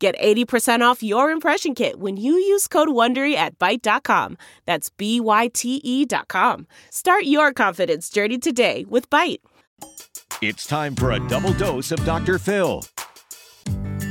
Get 80% off your impression kit when you use code WONDERY at Byte.com. That's B-Y-T-E dot com. Start your confidence journey today with Byte. It's time for a double dose of Dr. Phil.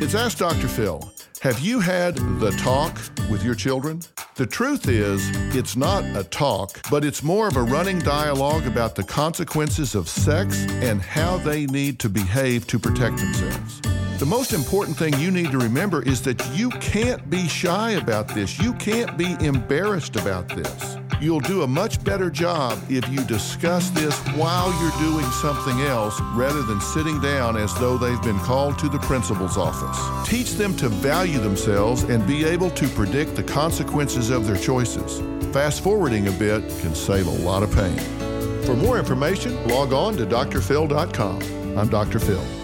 It's Ask Dr. Phil. Have you had the talk with your children? The truth is, it's not a talk, but it's more of a running dialogue about the consequences of sex and how they need to behave to protect themselves. The most important thing you need to remember is that you can't be shy about this. You can't be embarrassed about this. You'll do a much better job if you discuss this while you're doing something else rather than sitting down as though they've been called to the principal's office. Teach them to value themselves and be able to predict the consequences of their choices. Fast forwarding a bit can save a lot of pain. For more information, log on to drphil.com. I'm Dr. Phil.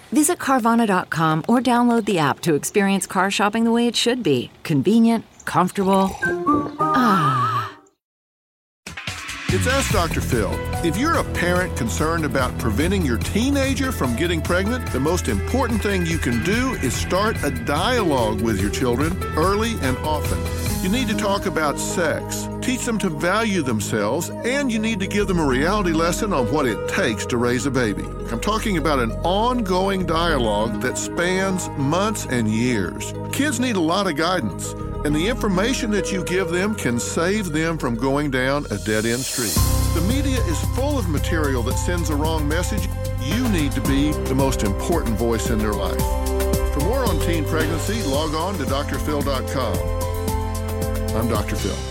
Visit Carvana.com or download the app to experience car shopping the way it should be convenient, comfortable. Ah. It's Ask Dr. Phil. If you're a parent concerned about preventing your teenager from getting pregnant, the most important thing you can do is start a dialogue with your children early and often. You need to talk about sex, teach them to value themselves, and you need to give them a reality lesson on what it takes to raise a baby. I'm talking about an ongoing dialogue that spans months and years. Kids need a lot of guidance and the information that you give them can save them from going down a dead end street. The media is full of material that sends a wrong message. You need to be the most important voice in their life. For more on teen pregnancy, log on to drphil.com. I'm Dr. Phil.